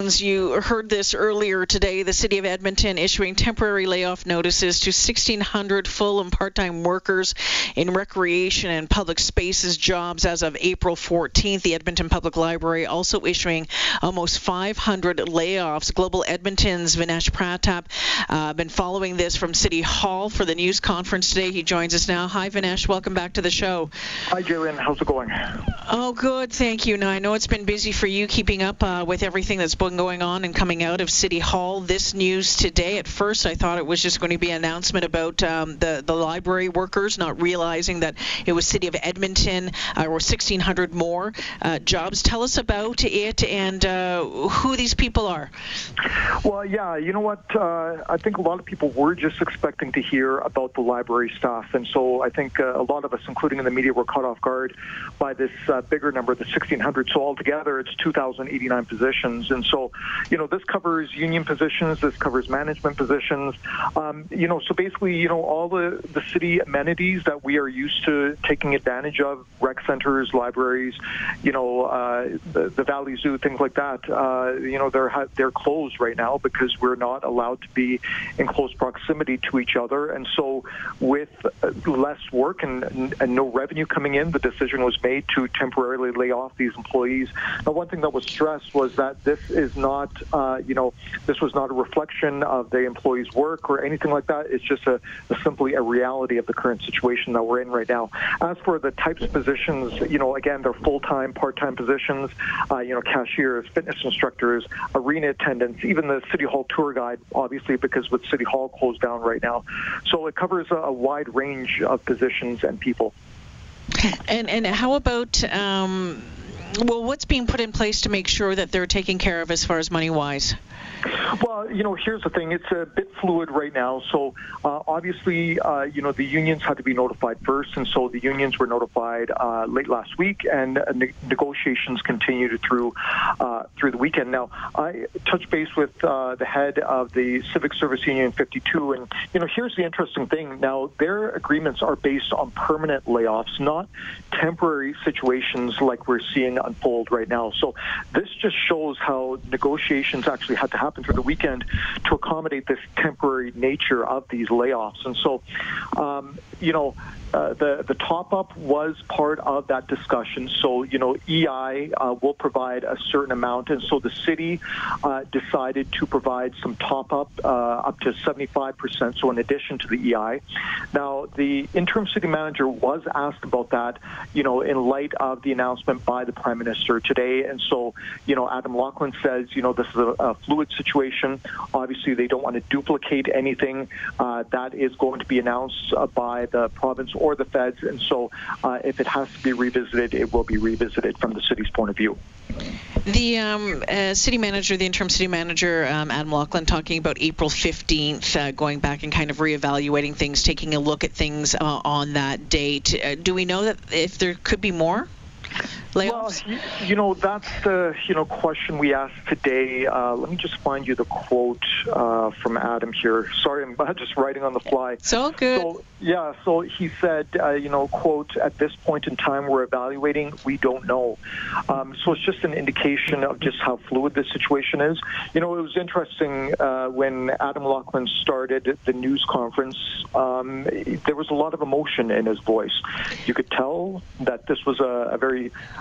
You heard this earlier today. The City of Edmonton issuing temporary layoff notices to 1,600 full and part time workers in recreation and public spaces jobs as of April 14th. The Edmonton Public Library also issuing almost 500 layoffs. Global Edmonton's Vinesh Pratap uh, been following this from City Hall for the news conference today. He joins us now. Hi, Vinesh. Welcome back to the show. Hi, Jalen. How's it going? Oh, good. Thank you. Now, I know it's been busy for you keeping up uh, with everything that's been going on and coming out of City Hall. This news today, at first, I thought it was just going to be an announcement about um, the, the library workers, not realizing that it was City of Edmonton uh, or 1,600 more uh, jobs. Tell us about it and uh, who these people are. Well, yeah, you know what? Uh, I think a lot of people were just expecting to hear about the library staff. And so I think uh, a lot of us, including in the media, were caught off guard by this bigger number, the 1,600. So altogether, it's 2,089 positions. And so you know, this covers union positions, this covers management positions. Um, you know, so basically, you know, all the, the city amenities that we are used to taking advantage of, rec centers, libraries, you know, uh, the, the Valley Zoo, things like that, uh, you know, they're, they're closed right now because we're not allowed to be in close proximity to each other. And so less work and, and no revenue coming in, the decision was made to temporarily lay off these employees. Now, one thing that was stressed was that this is not, uh, you know, this was not a reflection of the employee's work or anything like that. It's just a, a, simply a reality of the current situation that we're in right now. As for the types of positions, you know, again, they're full-time, part-time positions. Uh, you know, cashiers, fitness instructors, arena attendants, even the city hall tour guide, obviously, because with city hall closed down right now. So it covers a, a wide range of positions and people. And and how about um, well, what's being put in place to make sure that they're taken care of as far as money wise? Well, you know, here's the thing. It's a bit fluid right now. So uh, obviously, uh, you know, the unions had to be notified first, and so the unions were notified uh, late last week, and uh, ne- negotiations continued through uh, through the weekend. Now, I touched base with uh, the head of the Civic Service Union 52, and you know, here's the interesting thing. Now, their agreements are based on permanent layoffs, not temporary situations like we're seeing unfold right now. So this just shows how negotiations actually had to happen through the weekend to accommodate this temporary nature of these layoffs. And so, um, you know, uh, the the top up was part of that discussion. So you know, EI uh, will provide a certain amount, and so the city uh, decided to provide some top up uh, up to 75 percent. So in addition to the EI, now the interim city manager was asked about that. You know, in light of the announcement by the prime minister today, and so you know, Adam Laughlin says you know this is a, a fluid situation. Obviously, they don't want to duplicate anything uh, that is going to be announced uh, by the province or the feds. And so uh, if it has to be revisited, it will be revisited from the city's point of view. The um, uh, city manager, the interim city manager, um, Adam Laughlin, talking about April 15th, uh, going back and kind of reevaluating things, taking a look at things uh, on that date. Uh, do we know that if there could be more? Layoffs? Well, you know, that's the you know question we asked today. Uh, let me just find you the quote uh, from Adam here. Sorry, I'm just writing on the fly. So good. So, yeah, so he said, uh, you know, quote, at this point in time, we're evaluating. We don't know. Um, so it's just an indication of just how fluid this situation is. You know, it was interesting uh, when Adam Laughlin started the news conference. Um, there was a lot of emotion in his voice. You could tell that this was a, a very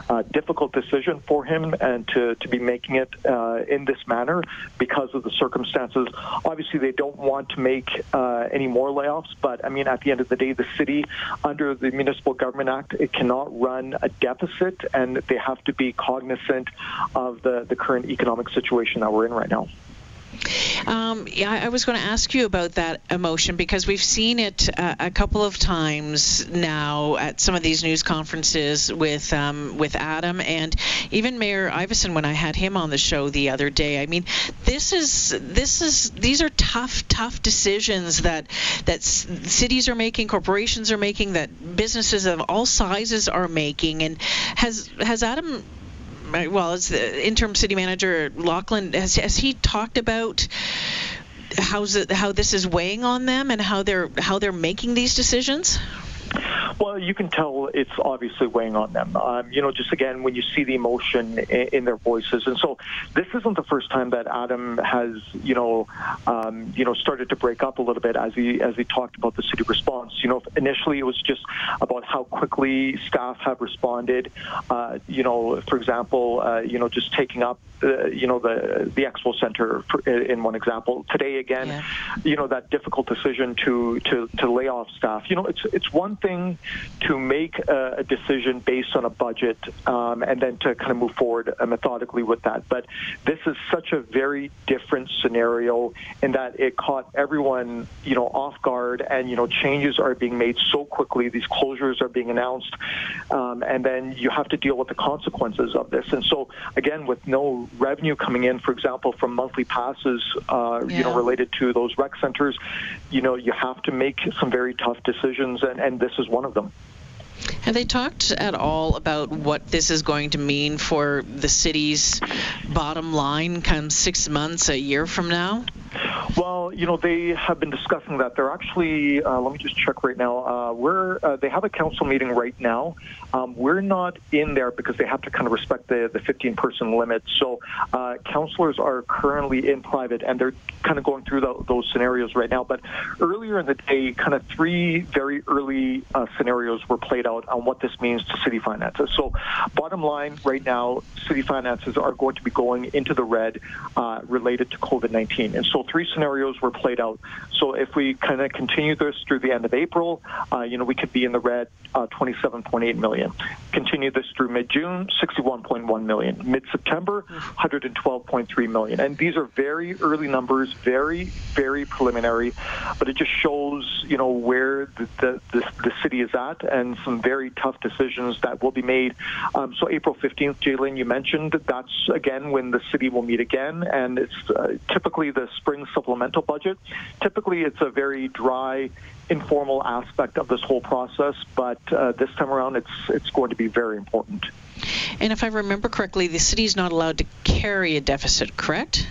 uh, difficult decision for him and to, to be making it uh, in this manner because of the circumstances. Obviously, they don't want to make uh, any more layoffs, but I mean, at the end of the day, the city, under the Municipal Government Act, it cannot run a deficit, and they have to be cognizant of the, the current economic situation that we're in right now. Um, yeah, I was going to ask you about that emotion because we've seen it uh, a couple of times now at some of these news conferences with um, with Adam and even Mayor Iveson when I had him on the show the other day. I mean, this is this is these are tough, tough decisions that that cities are making, corporations are making, that businesses of all sizes are making. And has has Adam well, as the interim city manager, Laughlin, has, has he talked about how's it, how this is weighing on them and how they're how they're making these decisions? Well, you can tell it's obviously weighing on them. Um, you know, just again when you see the emotion in, in, their voices, and so this isn't the first time that Adam has, you know, um, you know, started to break up a little bit as he as he talked about the city response. You know, initially it was just about how quickly staff have responded. Uh, you know, for example, uh, you know, just taking up, uh, you know, the the expo center for, in one example. Today again, yeah. you know, that difficult decision to to to lay off staff. You know, it's it's one thing to make a, a decision based on a budget um, and then to kind of move forward methodically with that. But this is such a very different scenario in that it caught everyone, you know, off guard, and you know, changes are being made so quickly. These closures are being announced, um, and then you have to deal with the consequences of this. And so, again, with no revenue coming in, for example, from monthly passes, uh, yeah. you know, related to those rec centers, you know, you have to make some very tough decisions, and, and this is one of them. Have they talked at all about what this is going to mean for the city's bottom line come six months, a year from now? Well, you know, they have been discussing that. They're actually, uh, let me just check right now. Uh, we're, uh, they have a council meeting right now. Um, we're not in there because they have to kind of respect the, the 15 person limit. So uh, councillors are currently in private and they're kind of going through the, those scenarios right now. But earlier in the day, kind of three very early uh, scenarios were played out on what this means to city finances. So, bottom line, right now, city finances are going to be going into the red uh, related to COVID 19. And so, three scenarios were played out. So, if we kind of continue this through the end of April, uh, you know, we could be in the red uh, 27.8 million. Continue this through mid June, 61.1 million. Mid September, 112.3 million. And these are very early numbers, very, very preliminary, but it just shows, you know, where the, the, the, the city is at and some very tough decisions that will be made. Um, so April 15th, Jalen, you mentioned that's again when the city will meet again, and it's uh, typically the spring supplemental budget. Typically, it's a very dry, informal aspect of this whole process, but uh, this time around, it's it's going to be very important. And if I remember correctly, the city is not allowed to carry a deficit, correct?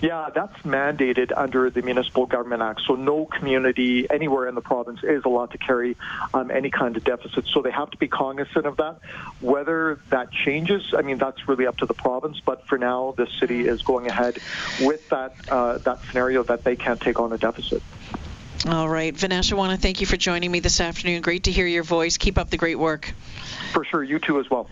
Yeah, that's mandated under the Municipal Government Act. So no community anywhere in the province is allowed to carry um, any kind of deficit. So they have to be cognizant of that. Whether that changes, I mean, that's really up to the province. But for now, the city is going ahead with that uh, that scenario that they can't take on a deficit. All right, Vinesh, I want to thank you for joining me this afternoon. Great to hear your voice. Keep up the great work. For sure, you too as well.